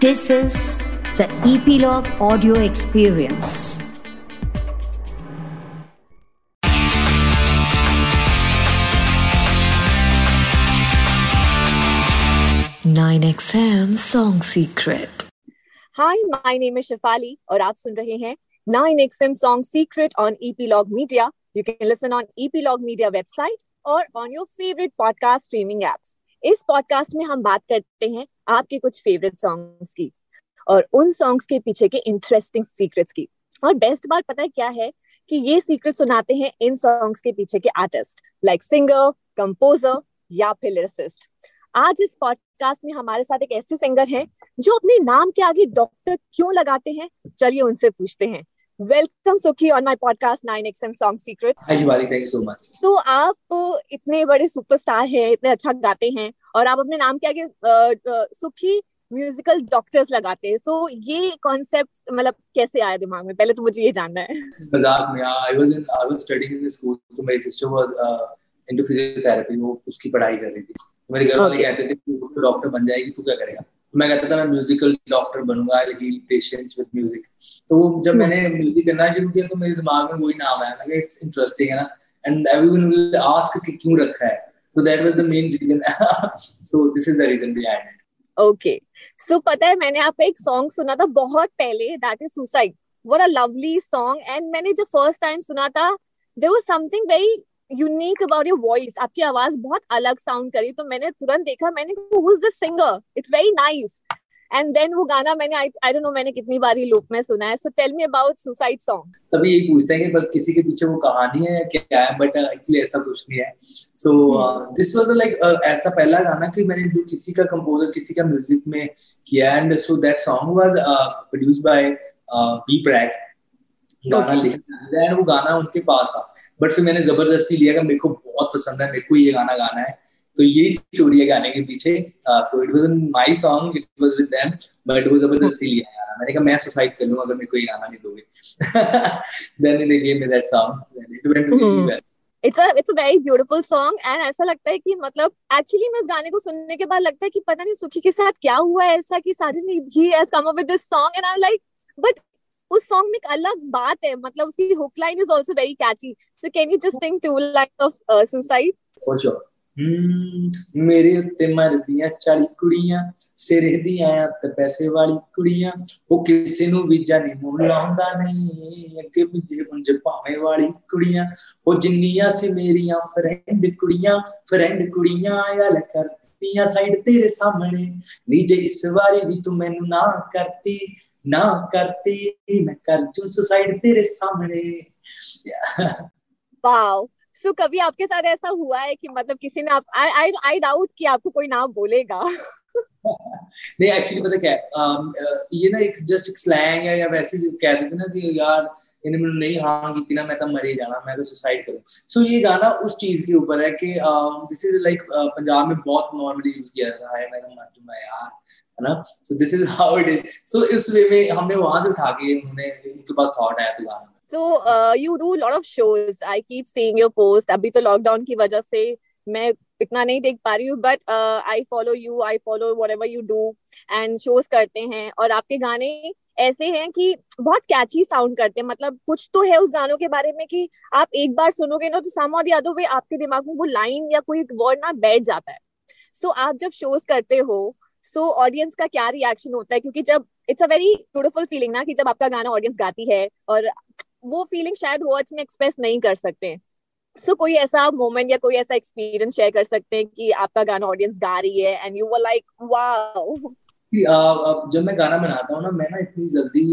This is the Epilogue Audio Experience. Nine XM Song Secret. Hi, my name is Shafali और आप सुन रहे हैं 9XM Song Secret on Epilogue Media. You can listen on Epilogue Media website or on your favorite podcast streaming apps. इस podcast में हम बात करते हैं आपके कुछ फेवरेट सॉन्ग्स की और उन सॉन्ग्स के पीछे के इंटरेस्टिंग सीक्रेट्स की। और बेस्ट बात पता है क्या है कि ये सीक्रेट सुनाते हैं इन सॉन्ग्स के पीछे के आर्टिस्ट लाइक सिंगर कंपोजर या फिर लिरिसिस्ट आज इस पॉडकास्ट में हमारे साथ एक ऐसे सिंगर हैं जो अपने नाम के आगे डॉक्टर क्यों लगाते हैं? चलिए उनसे पूछते हैं। Welcome Sukhi on my podcast 9XM song secret hi Shivali thank you so much तो आप इतने बड़े सुपरस्टार हैं इतने अच्छा गाते हैं और आप अपने नाम के आगे सुखी म्यूजिकल डॉक्टर्स लगाते हैं। सो ये कॉन्सेप्ट मतलब कैसे आया दिमाग में? पहले तो मुझे ये जानना है। मज़ाक में I was in I was studying in school तो मेरी सिस्टर वाज इनटू फिजियोथेरेपी वो उसकी पढ़ाई कर रही थी। तो मेरे घर वाले कहते थे तू डॉक्टर बन जाएगी तू क्या करेगा? मैं कहता था, मैं musical doctor बनूँगा I heal patients with music तो जब hmm. मैंने म्यूज़िक करना शुरू किया तो मेरे दिमाग में वही नाम आया। मैं इट्स इंटरेस्टिंग है ना? एंड एवरीवन विल आस्क कि क्यों रखा है? So that was the main reason so this is the reason behind it okay so पता है, मैंने आपका एक सॉन्ग सुना था बहुत पहले that is suicide what a lovely song and मैंने जब फ़र्स्ट टाइम सुना था there was something very unique about your voice आपकी आवाज़ बहुत अलग साउंड करी तो मैंने तुरंत देखा मैंने who is this singer it's very nice and then वो गाना मैंने आई डोंट नो मैंने कितनी बार ही लूप में सुना है। So tell me about suicide song तभी यही पूछते हैं कि किसी के पीछे वो कहानी है क्या है बट एक्चुअली uh, ऐसा कुछ नहीं है। सो दिस वाज लाइक ऐसा पहला गाना कि मैंने जो किसी का कंपोजर किसी का म्यूज़िक में किया and so that song was produced by B Praak गाना लिखा एंड वो गाना उनके पास था। बट फिर मैंने ज़बरदस्ती लिया कि मेरे को बहुत पसंद है मेरे को ये गाना गाना है। तो यही स्टोरी है गाने के पीछे। So it was my song it was with them but वो ज़बरदस्ती लिया गाना मैंने कहा मैं सुसाइड कर लूँ अगर मेरे को ये गाना नहीं दोगे। Then they give me that song it went really well it's a it's a very beautiful song and ऐसा लगता है कि मतलब एक्चुअली मैं उस गाने को सुनने के बाद लगता है कि पता नहीं सुखी के साथ क्या हुआ है ऐसा कि suddenly he has come up with this song and I am like but उस सॉन्ग में एक अलग बात है मतलब उसकी hook line is also very catchy so can you just sing two line of suicide for sure ਮੇਰੇ ਉੱਤੇ ਮਰਦੀਆਂ 40 ਕੁੜੀਆਂ ਸਿਰੇ ਦੀਆਂ ਤੇ ਪੈਸੇ ਵਾਲੀ ਕੁੜੀਆਂ ਉਹ ਕਿਸੇ ਨੂੰ ਵੀ ਜਾਣੀ ਮੁੱਲ ਲਾਉਂਦਾ ਨਹੀਂ ਅੱਗੇ ਪਿੱਛੇ ਪੁੰਜ ਭਾਵੇਂ ਵਾਲੀ ਕੁੜੀਆਂ ਉਹ ਜਿੰਨੀਆਂ ਸੀ ਮੇਰੀਆਂ ਫਰੈਂਡ ਕੁੜੀਆਂ ਫਰੈਂਡ ਕੁੜੀਆਂ ਆਇਆ ਕਰਤੀਆਂ ਸਾਈਡ ਤੇਰੇ ਸਾਹਮਣੇ ਨੀ ਜੇ ਇਸ ਵਾਰੀ ਵੀ ਤੂੰ ਮੈਨੂੰ ਨਾ ਕਰਤੀ ना करती मैं कर जू सुसाइड तेरे सामने। वाओ सो कभी आपके साथ ऐसा हुआ है कि मतलब किसी ने आप आई आई आई डाउट कि आपको कोई नाम बोलेगा। नहीं एक्चुअली पता क्या है ये ना एक जस्ट एक स्लैंग है या वैसे जो कह देते ना कि यार इन्हें मैंने नहीं हाँ की ना मैं तो मर ही जाना मैं तो सुसाइड करूँ। सो so, ये गाना उस चीज़ के ऊपर है कि दिस इज़ लाइक पंजाब में बहुत नॉर्मली यूज़ किया जाता है मैं तो मर दूँगा यार। है ना? So this is how it is so इस वे में हमने वहाँ से उठा के उन्होंने उनके पास थॉट आया तो गाना। So you do lot of shows I keep seeing your post अभी तो लॉकडाउन की वजह से मैं इतना नहीं देख पा रही हूँ but I follow you I follow whatever you do and shows करते हैं। और आपके गाने ऐसे हैं कि बहुत कैची साउंड करते हैं। मतलब कुछ तो है उस गानों के बारे में कि आप एक बार सुनोगे ना तो सामो यादव वे आपके दिमाग में वो लाइन या कोई वर्ड ना बैठ जाता है। सो so, आप जब शोज़ करते हो सो so, ऑडियंस का क्या रिएक्शन होता है? क्योंकि जब it's a very beautiful feeling ना कि जब आपका गाना ऑडियंस गाती है और वो फीलिंग शायद वर्ड्स में एक्सप्रेस नहीं कर सकते। सो so, कोई ऐसा मोमेंट या कोई ऐसा एक्सपीरियंस शेयर कर सकते हैं कि आपका गाना ऑडियंस गा रही है and you were like wow जब मैं गाना बनाता हूँ ना मैं ना इतनी जल्दी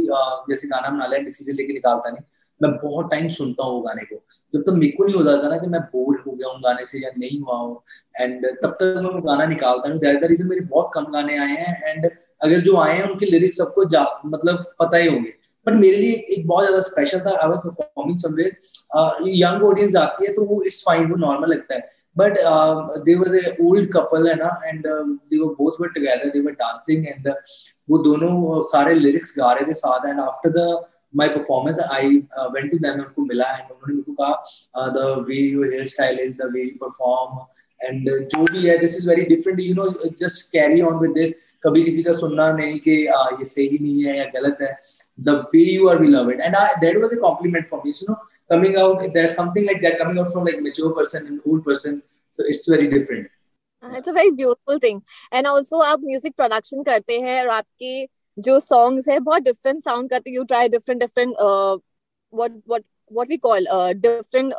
जैसे गाना बना लिया डिसीज़न लेके निकालता नहीं। मैं बहुत टाइम सुनता हूँ गाने को। जब तक तो मेरे को नहीं हो जाता ना कि मैं बोर हो गया हूँ गाने से या नहीं हुआ हूँ। एंड तब तक मैं वो गाना निकालता हूँ। दैट द रीजन मेरे बहुत कम गाने आए हैं। एंड अगर जो आए हैं, उनके लिरिक्स सबको मतलब पता ही होंगे। बट मेरे लिए एक बहुत ज़्यादा स्पेशल था। I was performing somewhere young audience गाती है तो वो इट्स फाइन वो नॉर्मल लगता है। But they was a old couple है ना and they were both were together they were dancing and वो दोनों सारे लिरिक्स गा रहे थे साथ। And after the my performance I went to them उनको मिला एंड उन्होंने मेरे को कहा the way your hair style is the way you perform and जो भी है this is very different you know just carry on with this कभी किसी का सुनना नहीं कि आ, ये सही नहीं है या गलत है the way you are beloved and I, that was a compliment for me you know coming out there's something like that coming out from like mature person and old person so it's very different it's a very beautiful thing and also आप music production करते हैं और आपके जो songs है बहुत different sound करते you try different different what what what we call different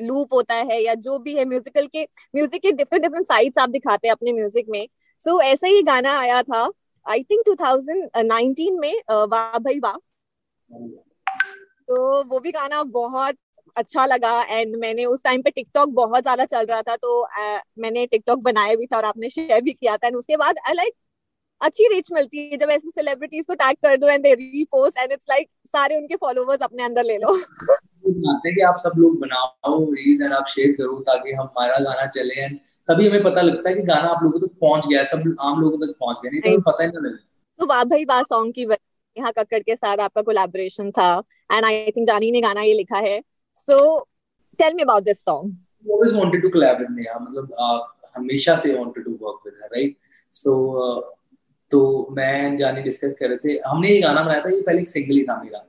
loop होता है या जो भी है म्यूजिकल के म्यूज़िक के डिफरेंट डिफरेंट साइड्स आप दिखाते हैं अपने म्यूज़िक में। सो so, ऐसा ही गाना आया था आई थिंक 2019 में uh, वाह भाई वाह तो वो भी गाना बहुत अच्छा लगा एंड मैंने उस टाइम पे टिकटॉक बहुत ज़्यादा चल रहा था तो uh, मैंने टिकटॉक बनाया भी था और आपने शेयर भी किया था। एंड उसके बाद आई लाइक अच्छी रीच मिलती है जब ऐसे सेलिब्रिटीज को टैग कर दो and they repost and it's like सारे उनके फॉलोवर्स अपने अंदर ले लो। बनाते हैं कि आप सब लोग बनाओ रील्स एंड आप शेयर करो ताकि हमारा गाना चले एंड तभी हमें पता लगता है कि गाना आप लोगों तक तो पहुँच गया है सब आम लोगों तक तो पहुँच गया नहीं तो हमें पता ही ना लगे। तो वाह भाई वाह सॉन्ग की यहाँ कक्कड़ के साथ आपका कोलैबोरेशन था एंड आई थिंक जानी ने गाना ये लिखा है। So tell me about this song always wanted to collab with Neha मतलब हमेशा से wanted to work with her right? So uh, तो मैं जानी डिस्कस कर रहे थे। हमने ये गाना बनाया था ये पहले एक सिंगल ही था मेरा।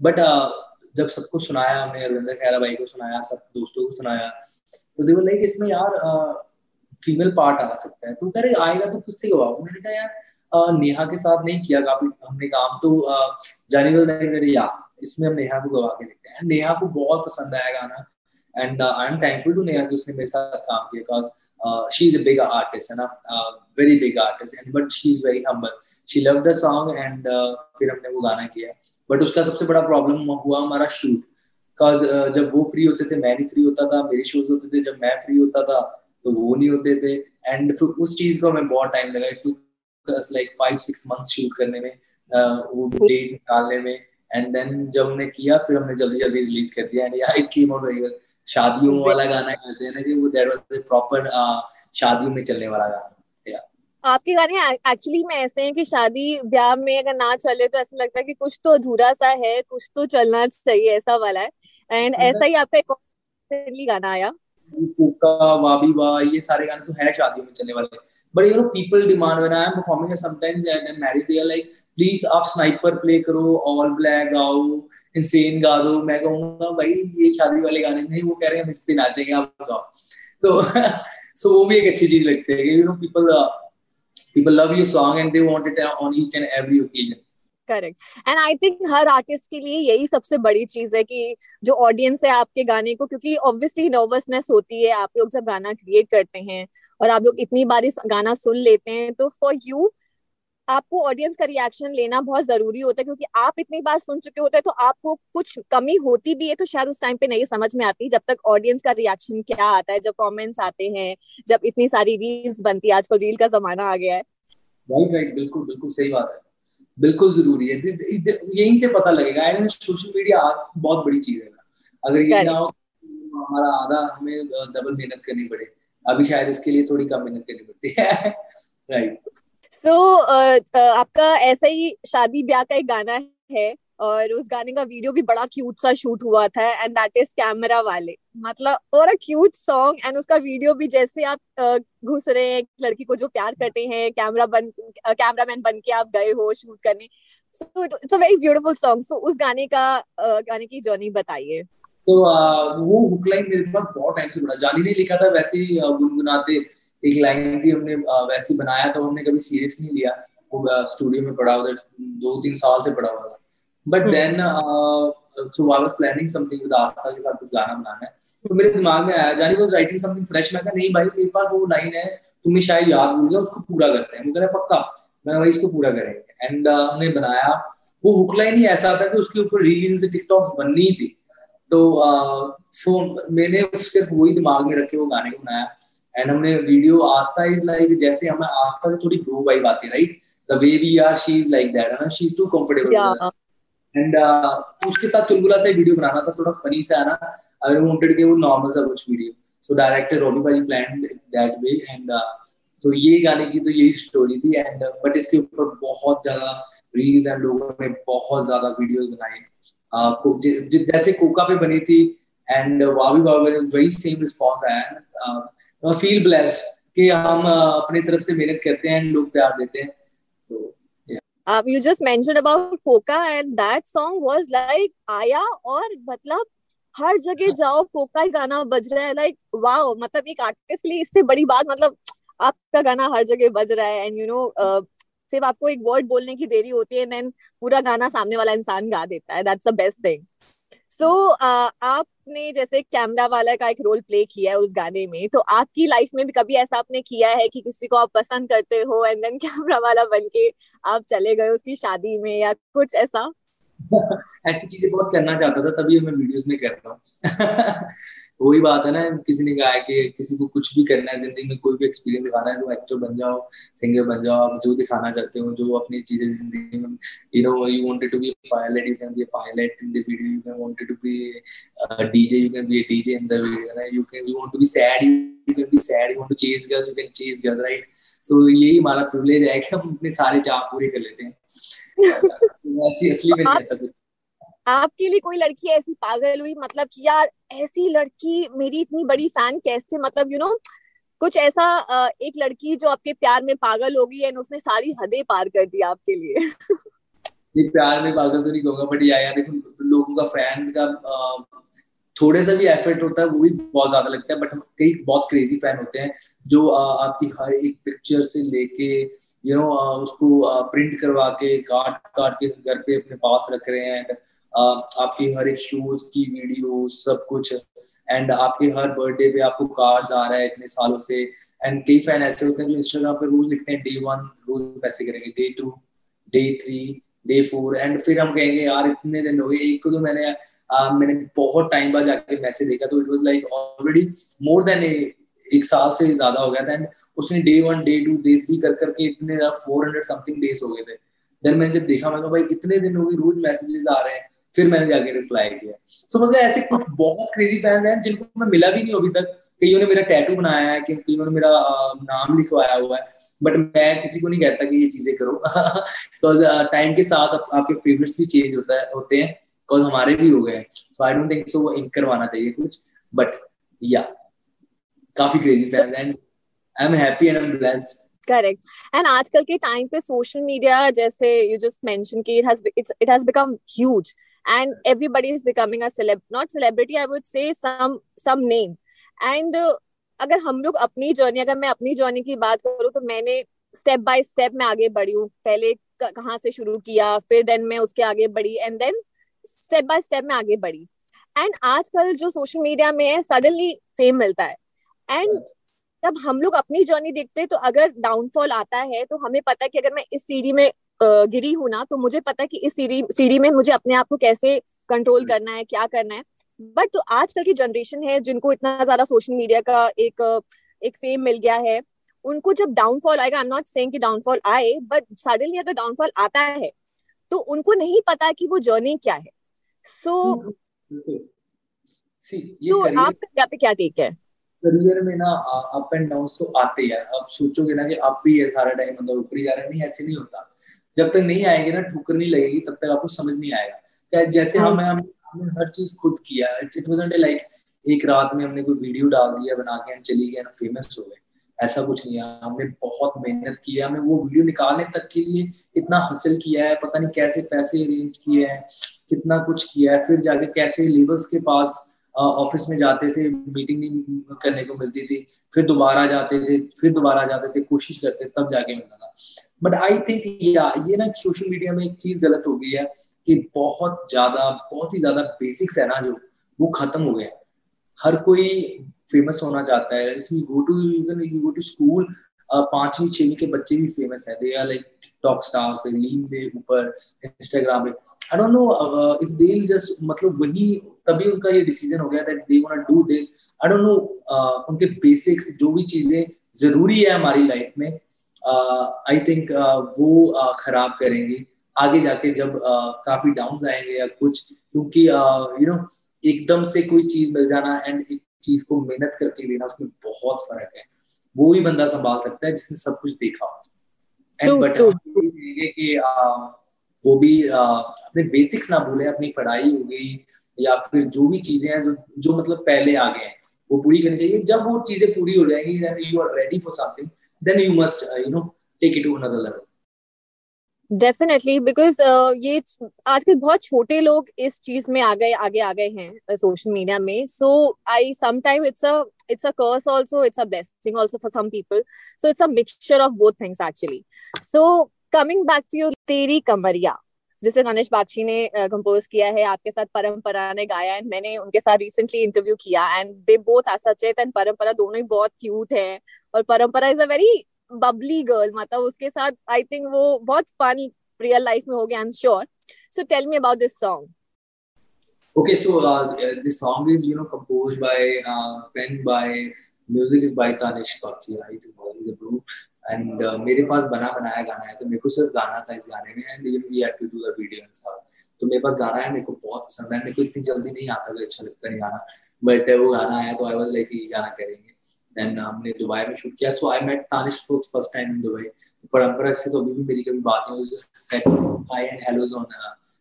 बट uh, जब सबको सुनाया हमने अरविंदर खैरा भाई को सुनाया सब दोस्तों को सुनाया तो देवर लाइक इसमें यार फीमेल पार्ट आ सकता है। तो कह रहे आएगा तो किससे गवाओ। मैंने कहा यार नेहा के साथ नहीं किया काफ़ी हमने काम तो जानी वाल या इसमें हम नेहा को गवा के देखते हैं। नेहा को बहुत पसंद आया गाना। And I am thankful to Neha कि उसने मेरे साथ काम किया because she is a big artist है ना very big artist and but she is very humble she love the song and फिर हमने वो गाना किया। बट उसका सबसे बड़ा प्रॉब्लम हुआ हमारा शूट बिकॉज़ uh, जब वो फ्री होते थे मैं नहीं फ्री होता था मेरे शोज़ होते थे जब मैं फ्री होता था तो वो नहीं होते थे। एंड फिर उस चीज़ को हमें बहुत टाइम लगा। To like five six month shoot करने में uh, वो डेट निकालने में। एंड देन जब हमने किया फिर हमने जल्दी जल्दी रिलीज़ कर दिया। And it came out very शादियों वाला गाना कहते हैं ना कि वो दैट वाज प्रॉपर शादियों में चलने वाला गाना। आपके गाने एक्चुअली में ऐसे हैं कि शादी ब्याह में अगर ना चले तो ऐसा लगता है कि कुछ तो अधूरा सा है कुछ तो चलना चाहिए ऐसा वाला है। एंड ऐसा ही आपका एक गाना आया। ये सारे गाने तो है शादियों में चलने वाले। But you know people demand I am performing sometimes and they are like please आप स्नाइपर प्ले करो ऑल ब्लैक गाओ गा दो। मैं कहूँगा, भाई, ये शादी वाले गाने नहीं, वो कह रहे हैं हम इस पे नाचेंगे, आप गाओ। तो सो वो भी एक अच्छी चीज़ लगती है you know people love your song and they want it on each and every occasion correct and I think her artist के लिए यही सबसे बड़ी चीज़ है कि जो ऑडियंस है आपके गाने को, क्योंकि ऑब्वियसली नर्वसनेस होती है, आप लोग जब गाना क्रिएट करते हैं और आप लोग इतनी बार गाना सुन लेते हैं तो फॉर यू आपको ऑडियंस का रिएक्शन लेना बहुत ज़रूरी होता है, क्योंकि आप इतनी बार सुन चुके होते हैं तो आपको कुछ कमी होती भी है तो शायद उस टाइम पे नहीं समझ में आती जब तक ऑडियंस का रिएक्शन क्या आता है, जब कमेंट्स आते हैं, जब इतनी सारी रील्स बनती है, आजकल रील का जमाना आ गया है। राइट राइट बिल्कुल बिल्कुल सही बात है। बिल्कुल ज़रूरी है। यहीं से पता लगेगा। एंड सोशल मीडिया बहुत बड़ी चीज़ है अगर ये ना हो हमारा आधा हमें डबल मेहनत करनी पड़े। अभी शायद इसके लिए थोड़ी कम मेहनत करनी पड़ती है। Right so so, uh, uh, आपका ऐसा ही शादी ब्याह का एक गाना है। और उस गाने का वीडियो भी बड़ा क्यूट सा शूट हुआ था एंड दैट इज़ कैमरा वाले। मतलब और अ क्यूट सॉन्ग एंड उसका वीडियो भी जैसे आप घुस रहे हैं, एक लड़की को जो प्यार करते हैं कैमरा बन कैमरामैन बन के आप गए हो शूट करने। So it's a very beautiful song so उस गाने का गाने की जर्नी बताइए। तो वो हुक लाइन मेरे पास बहुत टाइम से पड़ा जानी ने लिखा था, वैसे ही गुनगुनाते एक लाइन थी हमने वैसे बनाया तो हमने कभी सीरियस नहीं लिया। वो स्टूडियो में पड़ा उधर दो तीन साल से पड़ा हुआ था। But then so I was planning something with Astha के साथ कुछ गाना बनाना है तो मेरे दिमाग में आया जानी वाज राइटिंग समथिंग फ्रेश मैं कहा नहीं भाई मेरे पास वो लाइन है तुम्हें शायद याद भूल गया उसको पूरा करते हैं. वो कह पक्का मैं भाई इसको पूरा करेंगे. एंड uh, हमने बनाया वो हुक लाइन ही ऐसा था कि उसके ऊपर रील्स टिकटॉक बननी थी। तो फ़ोन uh, मैंने सिर्फ़ वही दिमाग में रखे वो गाने को बनाया। एंड हमने वीडियो आस्था इज़ लाइक जैसे हमें आस्था से थोड़ी ब्रो वाइब आती है right the way we are she is like that है ना? She is too comfortable and uh, उसके साथ चुलबुला से वीडियो बनाना था थोड़ा फनी से आना आई वांटेड कि वो नॉर्मल सा कुछ वीडियो सो डायरेक्टर रॉबी भाई प्लान दैट वे एंड तो ये गाने की तो यही स्टोरी थी एंड बट uh, इसके ऊपर बहुत ज़्यादा रील्स एंड लोगों ने बहुत ज़्यादा वीडियोस बनाए uh, जैसे कोका पे बनी थी एंड वावी बाबा ने वही सेम रिस्पॉन्स आया फील ब्लेस्ड कि हम अपनी तरफ़ से मेहनत करते हैं लोग प्यार देते हैं। So uh, you just mentioned about coca and that song was like आया और मतलब हर जगह जाओ कोका ही गाना बज रहा है। लाइक वाओ मतलब एक आर्टिस्ट के लिए इससे बड़ी बात मतलब आपका गाना हर जगह बज रहा है। एंड यू नो सिर्फ़ आपको एक वर्ड बोलने की देरी होती है देन पूरा गाना सामने वाला इंसान गा देता है। That's the best thing so आपने जैसे कैमरा वाला का एक रोल प्ले किया है उस गाने में तो आपकी लाइफ में भी कभी ऐसा आपने किया है कि किसी को आप पसंद करते हो एंड देन कैमरा वाला बन के आप चले गए उसकी शादी में या कुछ ऐसा? ऐसी चीज़ें बहुत करना चाहता था, तभी मैं वीडियोस में कर रहा हूँ। वही बात है ना, किसी ने कहा है कि किसी को कुछ भी करना है, ज़िंदगी में कोई भी एक्सपीरियंस दिखाना है तो एक्टर बन जाओ सिंगर बन जाओ, आप जो दिखाना चाहते हो, जो अपनी चीज़ें ज़िंदगी में you know you wanted to be pilot you can be pilot in the video you can wanted to be DJ you can be DJ in the video ना you can you want to be sad you can be sad you want to chase girls you can chase girls right so यही हमारा privilege है कि हम अपने सारे चाह पूरे कर लेते हैं। में नहीं ऐसा आपके लिए कोई लड़की ऐसी पागल हुई? मतलब कि यार ऐसी लड़की मेरी इतनी बड़ी फ़ैन कैसे? मतलब यू you नो know, कुछ ऐसा एक लड़की जो आपके प्यार में पागल हो गई एंड उसने सारी हदें पार कर दी आपके लिए। ये प्यार में पागल तो नहीं कहूँगा बट यार देखो लोगों का फैंस का थोड़े सा भी एफर्ट होता है, वो भी बहुत ज़्यादा लगता है बट हम कई बहुत क्रेजी फ़ैन होते हैं, जो आपकी हर एक पिक्चर से लेके यू नो उसको प्रिंट करवा के काट काट के घर पे अपने पास रख रहे हैं एंड आपकी हर एक शोज़ की वीडियो सब कुछ एंड आपके हर बर्थडे पे आपको कार्ड्स आ रहा है इतने सालों से एंड कई फ़ैन ऐसे होते हैं जो इंस्टाग्राम पे रोज लिखते हैं डे वन रोज पैसे करेंगे day two day three day four and फिर हम कहेंगे, यार, इतने दिन हो गए, एक को तो मैंने uh, मैंने बहुत टाइम बाद जाके मैसेज देखा तो it was like already more than एक साल से ज़्यादा हो गया था एंड उसने day one day two day three कर करके इतने फोर हंड्रेड समथिंग डेज़ हो गए थे। देन मैंने जब देखा मैं भाई इतने दिन हो गए रोज मैसेजेस आ रहे हैं। फिर मैंने जाके रिप्लाई किया। सो so, मतलब ऐसे कुछ बहुत क्रेजी फैंस हैं जिनको मैं मिला भी नहीं अभी तक। कईयों ने मेरा टैटू बनाया है कईयों ने मेरा नाम लिखवाया हुआ है। बट मैं किसी को नहीं कहता कि ये चीज़ें करो। तो टाइम के साथ आपके फेवरेट्स भी चेंज होता है होते हैं। बिकॉज़ हमारे भी हो गए सो आई डोंट थिंक सो वो इंक करवाना चाहिए कुछ। बट या काफ़ी crazy fans and I am happy and I am blessed correct and आजकल के टाइम पे सोशल मीडिया जैसे यू जस्ट मेंशन कि it has it has become huge and everybody is becoming a celeb not celebrity I would say some some name and अगर हम लोग अपनी journey अगर मैं अपनी जर्नी की बात करूँ तो मैंने स्टेप बाय स्टेप मैं आगे बढ़ी हूँ। पहले कहाँ से शुरू किया, फिर देन मैं उसके आगे बढ़ी। And then step by step में आगे बढ़ी। एंड आजकल जो सोशल मीडिया में है सडनली फेम मिलता है। एंड जब हम लोग अपनी जर्नी देखते हैं तो अगर डाउनफॉल आता है तो हमें पता है कि अगर मैं इस सीढ़ी में गिरी हूँ ना तो मुझे पता है कि इस सीढ़ी सीढ़ी में मुझे अपने आप को कैसे कंट्रोल. करना है क्या करना है। बट तो आजकल की जनरेशन है जिनको इतना ज़्यादा सोशल मीडिया का एक एक फेम मिल गया है उनको जब डाउनफॉल आएगा आई एम नॉट सेइंग कि डाउनफॉल आए बट सडनली अगर डाउनफॉल आता है तो उनको नहीं पता कि वो जर्नी क्या है। सो so, hmm. तो आपका यहाँ पे क्या टेक है? करियर में ना अप एंड डाउन तो आते हैं अब सोचोगे ना कि आप भी ये सारा टाइम मतलब ऊपर ही जा रहे हैं नहीं ऐसे नहीं होता। जब तक नहीं आएँगे ना ठुकर नहीं लगेगी तब तक आपको समझ नहीं आएगा। क्या जैसे हाँ। हमें हमने हर चीज़ खुद किया इट वाजंट लाइक एक रात में हमने कोई वीडियो डाल दिया बना के चली गए फ़ेमस हो गए। ऐसा कुछ नहीं है। हमने बहुत मेहनत की है। हमने वो वीडियो निकालने तक के लिए इतना हासिल किया है पता नहीं कैसे पैसे अरेंज किए हैं। कितना कुछ किया है, फिर जाके कैसे लेबल्स के पास ऑफ़िस में जाते थे मीटिंग नहीं करने को मिलती थी, फिर दोबारा जाते थे, फिर दोबारा जाते थे, कोशिश करते तब जाके मिलता था। बट आई थिंक या ना सोशल मीडिया में एक चीज़ गलत हो गई है कि बहुत ज़्यादा, बहुत ही ज़्यादा बेसिक्स है ना जो, वो खत्म हो गया हर कोई फ़ेमस होना चाहता है if you go to even you go to school पांचवी छवी के बच्चे भी फ़ेमस है। They are like talk stars reel में ऊपर इंस्टाग्राम पे I don't know if they just मतलब वही तभी उनका ये डिसीज़न हो गया that they want do this I don't know उनके बेसिक्स जो भी चीज़ें ज़रूरी है हमारी लाइफ में आई uh, थिंक uh, वो uh, खराब करेंगे। आगे जाके जब uh, काफ़ी डाउन आएँगे या कुछ क्योंकि यू नो एकदम से कोई चीज़ मिल जाना एंड एक चीज़ को मेहनत करके लेना उसमें बहुत फ़र्क है। वो ही बंदा संभाल सकता है जिसने सब कुछ देखा एंड बट कि वो भी अपने बेसिक्स ना भूले अपनी पढ़ाई हो गई या फिर जो भी चीज़ें हैं जो जो मतलब पहले आ गए हैं वो पूरी करनी चाहिए। जब वो चीज़ें पूरी हो जाएँगी then you are ready for something then you must you know take it to another level definitely because uh, ये आजकल बहुत छोटे लोग इस चीज़ में आ गए आगे आ गए हैं सोशल मीडिया में। So I sometime it's a it's a curse also it's a blessing also for some people. So it's a mixture of both things actually. So coming back to your तेरी कमरिया जिसे गणेश बाक्षी ने compose uh, किया है आपके साथ परंपरा ने गाया एंड मैंने उनके साथ रिसेंटली इंटरव्यू किया and they both Sachet and Parampara दोनों ही बहुत क्यूट है और Parampara is a very bubbly girl मतलब उसके साथ आई थिंक वो बहुत फन रियल लाइफ में हो गया I am sure so tell me about this song Okay, so uh, this song is you know composed by uh, penned by music is by Tanish Bakshi, right? He's a and uh, मेरे पास बना बनाया गाना है तो मेरे को सिर्फ़ गाना था इस गाने में and you know we had to do the video and stuff तो मेरे पास गाना है मेरे को बहुत पसंद है मेरे को इतनी जल्दी नहीं आता था अच्छा लगता नहीं गाना. बट वो गाना है तो आई वाज लाइक ये गाना करेंगे. देन हमने दुबई में शूट किया। So I met Tanish for first time in Dubai. Parampara से तो अभी भी मेरी कभी बात नहीं हुई say hi and hellos on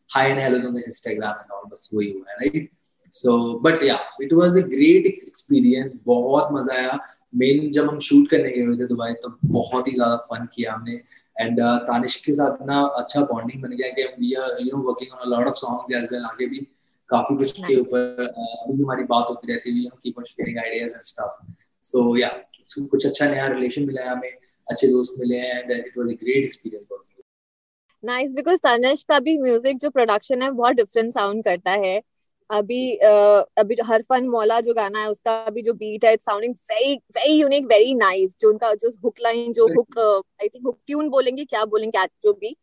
hi and hellos on Instagram and all बस वही हुआ है right so but yeah it was a great experience बहुत मज़ा आया। मेन जब हम शूट करने गए हुए थे दुबई तो बहुत ही ज़्यादा फन किया हमने। एंड uh, तानिश के साथ ना अच्छा बॉन्डिंग बन गया कि हम we are you know working on a lot of songs as well आगे भी काफ़ी कुछ के ऊपर uh, अभी भी हमारी बात होती रहती है। You know keep on sharing ideas and stuff so yeah कुछ अच्छा नया रिलेशन मिला है हमें अच्छे दोस्त मिले हैं and it was a great experience nice because Tanish का भी म्यूज़िक जो प्रोडक्शन है बहुत डिफरेंट साउंड करता है. अभी uh, अभी जो हर फन मौला जो गाना है उसका अभी जो बीट है it's sounding very very unique very nice जो उनका जो हुक लाइन जो hook I think hook tune बोलेंगे क्या बोलेंगे जो भी.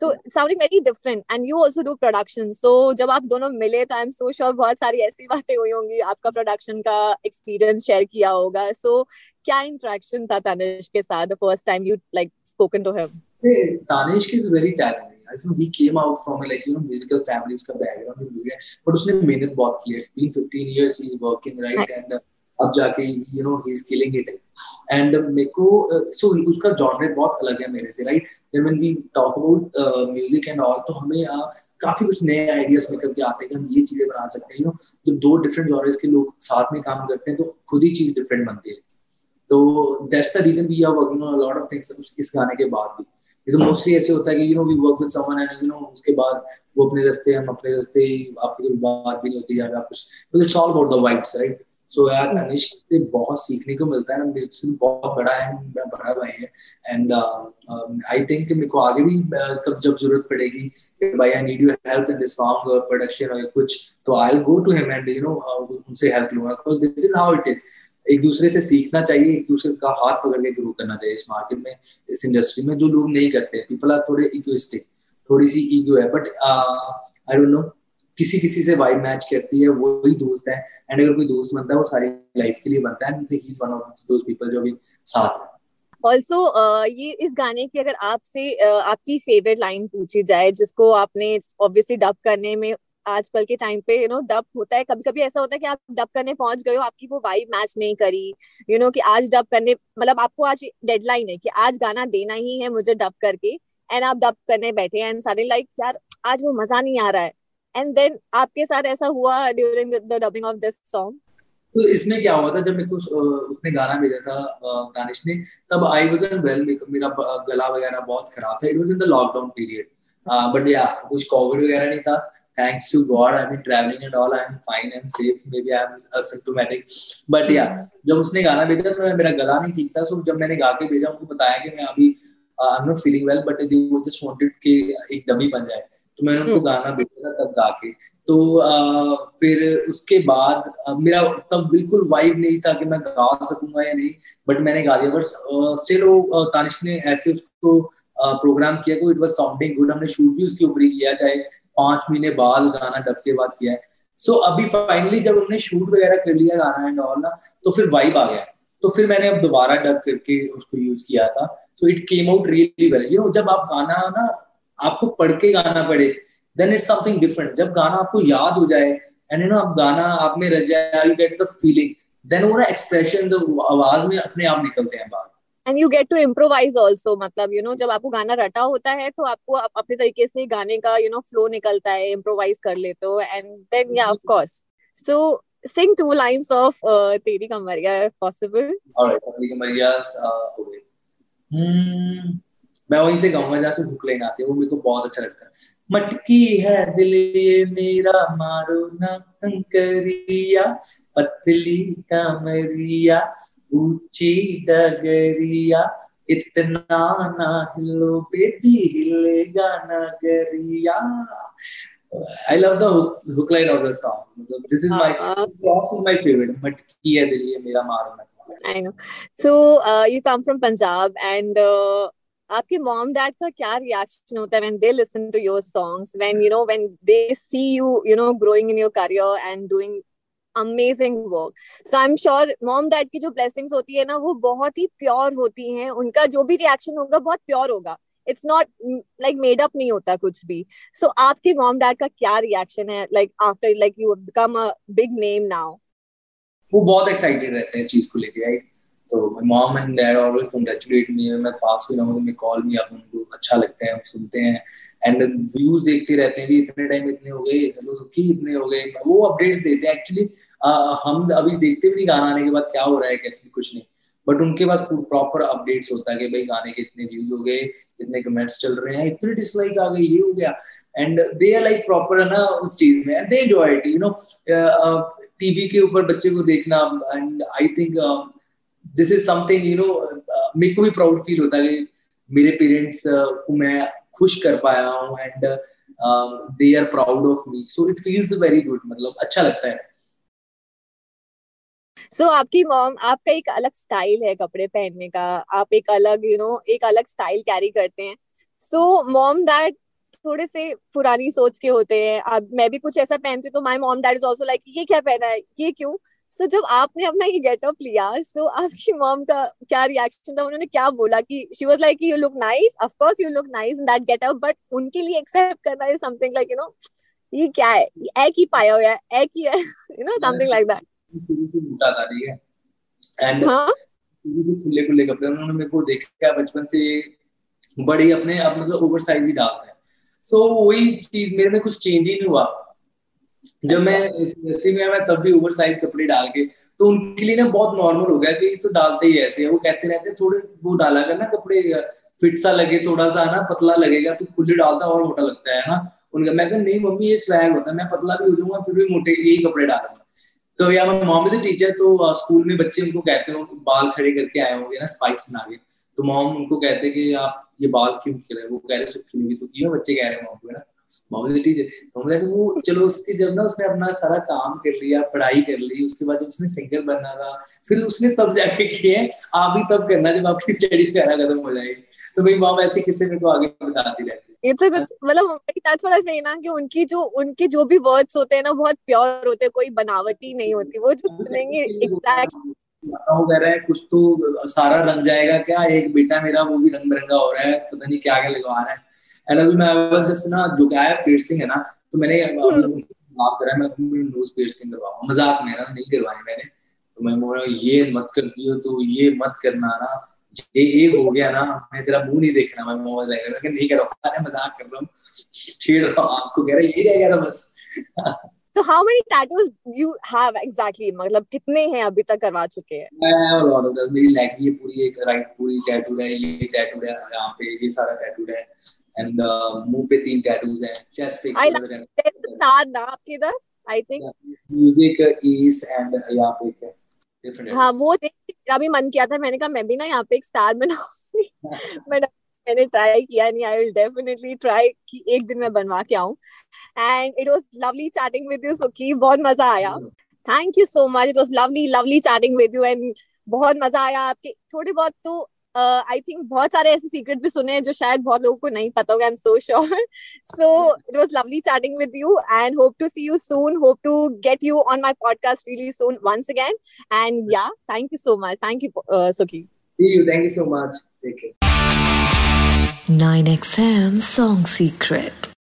So sounding very different and you also do production so जब आप दोनों मिले तो आई एम सो श्योर बहुत सारी ऐसी बातें हुई होंगी। आपका प्रोडक्शन का एक्सपीरियंस शेयर किया होगा। सो so, क्या इंटरेक्शन था तानिश के साथ? First time you like spoken to him Tanish is very talented I think he came out from a like you know musical families का background में मिल गया but उसने मेहनत बहुत की है। It's been 15 years he's working right, right. and uh, अब जाके you know he is killing it and मेरे को सो uh, उसका जॉनर बहुत अलग है मेरे से right then when we talk about music and all तो हमें uh, काफ़ी कुछ नए आइडियाज़ निकल के आते हैं कि हम ये चीज़ें बना सकते हैं यू नो जब दो डिफरेंट जॉनर्स के लोग साथ में काम करते हैं तो खुद ही चीज़ डिफरेंट बनती है। तो that's the reason we are working on a lot of things इस गाने के बाद भी। ये तो मोस्टली ऐसे होता है कि you know we work with someone and you know उसके बाद वो अपने रास्ते हम अपने रास्ते आपकी बात भी नहीं होती यार आप कुछ it's all about the vibes right so यार तनिष्क से बहुत सीखने को मिलता है। ना मेरे से बहुत बड़ा है बड़ा भाई है। एंड आई थिंक मेरे को आगे भी uh, कब जब ज़रूरत पड़ेगी भाई I need you help in this song production और कुछ तो I will go to him and you know उनसे हेल्प लूँगा। Because this is how it is एक दूसरे से सीखना चाहिए एक दूसरे का हाथ पकड़ के ग्रो करना चाहिए इस मार्केट में इस इंडस्ट्री में जो लोग नहीं करते। पीपल आर थोड़े इक्विस्टिक थोड़ी सी ईगो है। बट आई डोंट नो किसी किसी से वाइब मैच करती है वही दोस्त है। एंड अगर कोई दोस्त बनता है वो सारी लाइफ के लिए बनता है। He is one of those people जो भी साथ है। ऑल्सो uh, ये इस गाने की अगर आपसे uh, आपकी फेवरेट लाइन पूछी जाए जिसको आपने ऑब्वियसली डब करने में आजकल के टाइम पे यू नो डब होता है। कभी कभी ऐसा होता है कि आप डब करने पहुँच गए हो आपकी वो वाइब मैच नहीं करी। यू you नो know, कि आज डब करने मतलब आपको आज डेडलाइन है कि आज गाना देना ही है मुझे डब करके। एंड आप डब करने बैठे एंड सारे लाइक यार आज वो मज़ा नहीं आ रहा है। एंड देन आपके साथ ऐसा हुआ during the dubbing of this song तो इसमें क्या हुआ था जब मेरे को उसने गाना भेजा था दानिश ने तब आई वाज वेल मेरा गला वगैरह बहुत खराब था it was in the lockdown period but yeah कुछ कोविड वगैरह नहीं था thanks to God, I've been traveling and all. I'm fine. I'm safe. Maybe I'm asymptomatic. But yeah, जब उसने गाना भेजा तो मेरा गला नहीं ठीक था सो जब मैंने गा के भेजा उनको बताया कि मैं अभी I am not feeling well but they just wanted कि एक डमी बन जाए तो मैंने उनको. गाना भेजा था तब गा के तो आ, फिर उसके बाद आ, मेरा तब बिल्कुल वाइब नहीं था कि मैं गा सकूँगा या नहीं बट मैंने गा दिया। बट स्टिल वो तानिश ने ऐसे उसको प्रोग्राम किया को इट वाज साउंडिंग गुड हमने शूट भी उसके ऊपर ही किया चाहे पाँच महीने बाद गाना डब के बाद किया है। सो so, अभी फाइनली जब हमने शूट वगैरह कर लिया गाना एंड ऑल ना तो फिर वाइब आ गया। तो फिर मैंने अब दोबारा डब करके उसको यूज़ किया था। So it came out really well you know जब आप गाना ना आपको पढ़ के गाना पड़े देन इट्स समथिंग डिफरेंट जब गाना आपको याद हो जाए एंड यू नो अब गाना आप में रह जाए you get the feeling then वो ना एक्सप्रेशन आवाज़ में अपने आप निकलते हैं बाहर and you get to improvise also मतलब यू नो जब आपको गाना रटा होता है तो आपको अपने तरीके से गाने का यू नो फ्लो निकलता है इम्प्रोवाइज कर लेते हो and then yeah of course so sing two lines of uh, Teri Kamariya if possible. Alright, Teri Kamariya uh, गए. मैं वहीं से गाऊँगा जहाँ से हुक लेन आते हैं वो मेरे को बहुत अच्छा लगता है। मटकी है दिल ये मेरा मारो ना हंकरिया पतली कमरिया ऊँची डगरिया इतना ना हिलो बेबी हिलेगा नगरिया I love the hook line of the song this is my this is my favourite मटकी है दिल ये मेरा मारो ना। I know so you come from Punjab and आपके मॉम डैड का क्या रिएक्शन होता है when they listen to your songs when you know when they see you you know growing in your career and doing amazing work so I am sure mom dad की जो blessings होती है ना वो बहुत ही pure होती हैं। उनका जो भी रिएक्शन होगा बहुत प्योर होगा। It's not like made up नहीं होता कुछ भी। सो so, आपके मॉम डैड का क्या रिएक्शन है like after like you become a big name now वो बहुत एक्साइटेड रहते हैं चीज़ को लेके राइट तो mom and dad always congratulate me मैं पास भी ना हूँ कॉल मी आप उनको अच्छा लगता है, हम सुनते हैं। एंड व्यूज़ देखते रहते हैं भी इतने टाइम इतने हो गए हेलो सुखी, इतने हो गए। वो अपडेट्स देते हैं एक्चुअली हम अभी देखते भी नहीं गाना आने के बाद क्या हो रहा है एक्चुअली कुछ नहीं। बट उनके पास प्रॉपर अपडेट्स होता है कि भाई गाने के इतने व्यूज़ हो गए, इतने कमेंट्स चल रहे हैं, इतने डिसलाइक आ गए ये हो गया। And they are like proper है ना, उस चीज़ में। And they enjoy it you know TV के ऊपर बच्चे को देखना and I think this is something you know मेरे को भी प्राउड फील होता है मेरे पेरेंट्स uh, को मैं खुश कर पाया हूँ and they are proud of me so it feels very good मतलब अच्छा लगता है। सो so, आपकी मॉम आपका एक अलग स्टाइल है कपड़े पहनने का। आप एक अलग यू you नो know, एक अलग स्टाइल कैरी करते हैं। सो मॉम डैड थोड़े से पुरानी सोच के होते हैं। अब मैं भी कुछ ऐसा पहनती हूँ तो my mom dad is also like ये क्या पहना है? ये क्यों? सो so, जब आपने अपना ये गेटअप लिया सो so, आपकी मॉम का क्या रिएक्शन था? उन्होंने क्या बोला कि she was like you look nice of course you look nice in that getup but उनके लिए एक्सेप्ट करना is something like you know ये क्या है? एक ही पाया हुआ है एक ही है you know something like that मोटा था ठीक है। एंड हाँ? खुले खुले कपड़े उन्होंने मेरे को देखा बचपन से बड़े अपने अब मतलब ओवर साइज़ ही डालते हैं। सो वही चीज़ मेरे में कुछ चेंज ही नहीं हुआ। जब मैं इंडस्ट्री में मैं तब भी ओवर साइज़ कपड़े डाल के तो उनके लिए ना बहुत नॉर्मल हो गया कि तो डालते ही ऐसे है। वो कहते रहते थोड़े वो डाला कर ना कपड़े फिट सा लगे थोड़ा सा ना पतला लगेगा तो खुले डालता और मोटा लगता है ना? उनका मैं कहा नहीं मम्मी ये स्वैग होता है मैं पतला भी हो जाऊँगा फिर भी मोटे यही कपड़े डालूँगा। तो या मैं मॉम से टीचर तो स्कूल में बच्चे उनको कहते हैं बाल खड़े करके आए होंगे ना स्पाइक्स बना के। तो मॉम उनको कहते हैं कि आप ये बाल क्यों खिले वो कह रहे सुखी नहीं तो क्यों बच्चे कह रहे हैं मॉम को ना? वो चलो उसके जब ना उसने अपना सारा काम कर लिया पढ़ाई कर ली उसके बाद जब उसने सिंगर बनना था फिर उसने तब जाके किए आप ही तब करना जब आपकी स्टडी वगैरह खत्म हो जाएगी। तो भाई मॉम ऐसे किस्से मेरे को आगे बताती रहती मतलब थोड़ा सही ना कि उनकी जो उनके जो भी वर्ड्स होते हैं ना बहुत प्योर होते हैं कोई बनावटी नहीं होती वो जो सुनेंगे हो कह रहे हैं कुछ तो सारा रंग जाएगा क्या? एक बेटा मेरा वो भी रंग बिरंगा हो रहा है पता नहीं क्या क्या लगवा रहा है। एंड अभी मैं वाज जस्ट ना जो गाय पियर्सिंग है ना तो मैंने बात करा मैं नोज़ पियर्सिंग करवाऊँगा मज़ाक में ना नहीं करवाई मैंने। तो मैं बोल रहा ये मत कर दियो तो ये मत करना ना। ये एक हो गया ना मैं तेरा मुँह नहीं देखना। मैं मोबाइल लेकर नहीं कर रहा हूँ मज़ाक कर रहा हूँ छेड़ रहा हूँ आपको कह रहा ये रह गया था बस। तो how many tattoos you have exactly मतलब कितने हैं अभी तक करवा चुके हैं? मैं मेरी लेग ये पूरी एक राइट पूरी टैटू है ये टैटू है यहाँ पे ये सारा टैटू है एंड uh, मुँह पे तीन टैटूज हैं चेस्ट पे आई लाइक ना आपके इधर I think music is and यहाँ पे एक डिफरेंट हाँ वो देख अभी मन किया था मैंने कहा मैं भी ना यहाँ पे एक स्टार बनाऊँगी. बट मैंने ट्राई किया नहीं आई विल डेफिनेटली ट्राई कि एक दिन मैं बनवा के आऊँ। And it was lovely chatting with you Sukhi बहुत मज़ा आया। Thank you so much it was lovely lovely chatting with you and बहुत मज़ा आया आपके। थोड़े बहुत तो आई थिंक बहुत सारे ऐसे सीक्रेट भी सुने हैं जो शायद बहुत लोगों को नहीं पता होगा I am so sure so it was lovely chatting with you and hope to see you soon hope to get you on my podcast really soon once again and yeah thank you so much thank you Sukhi Thank you so much. Take care. 9XM Song Secret.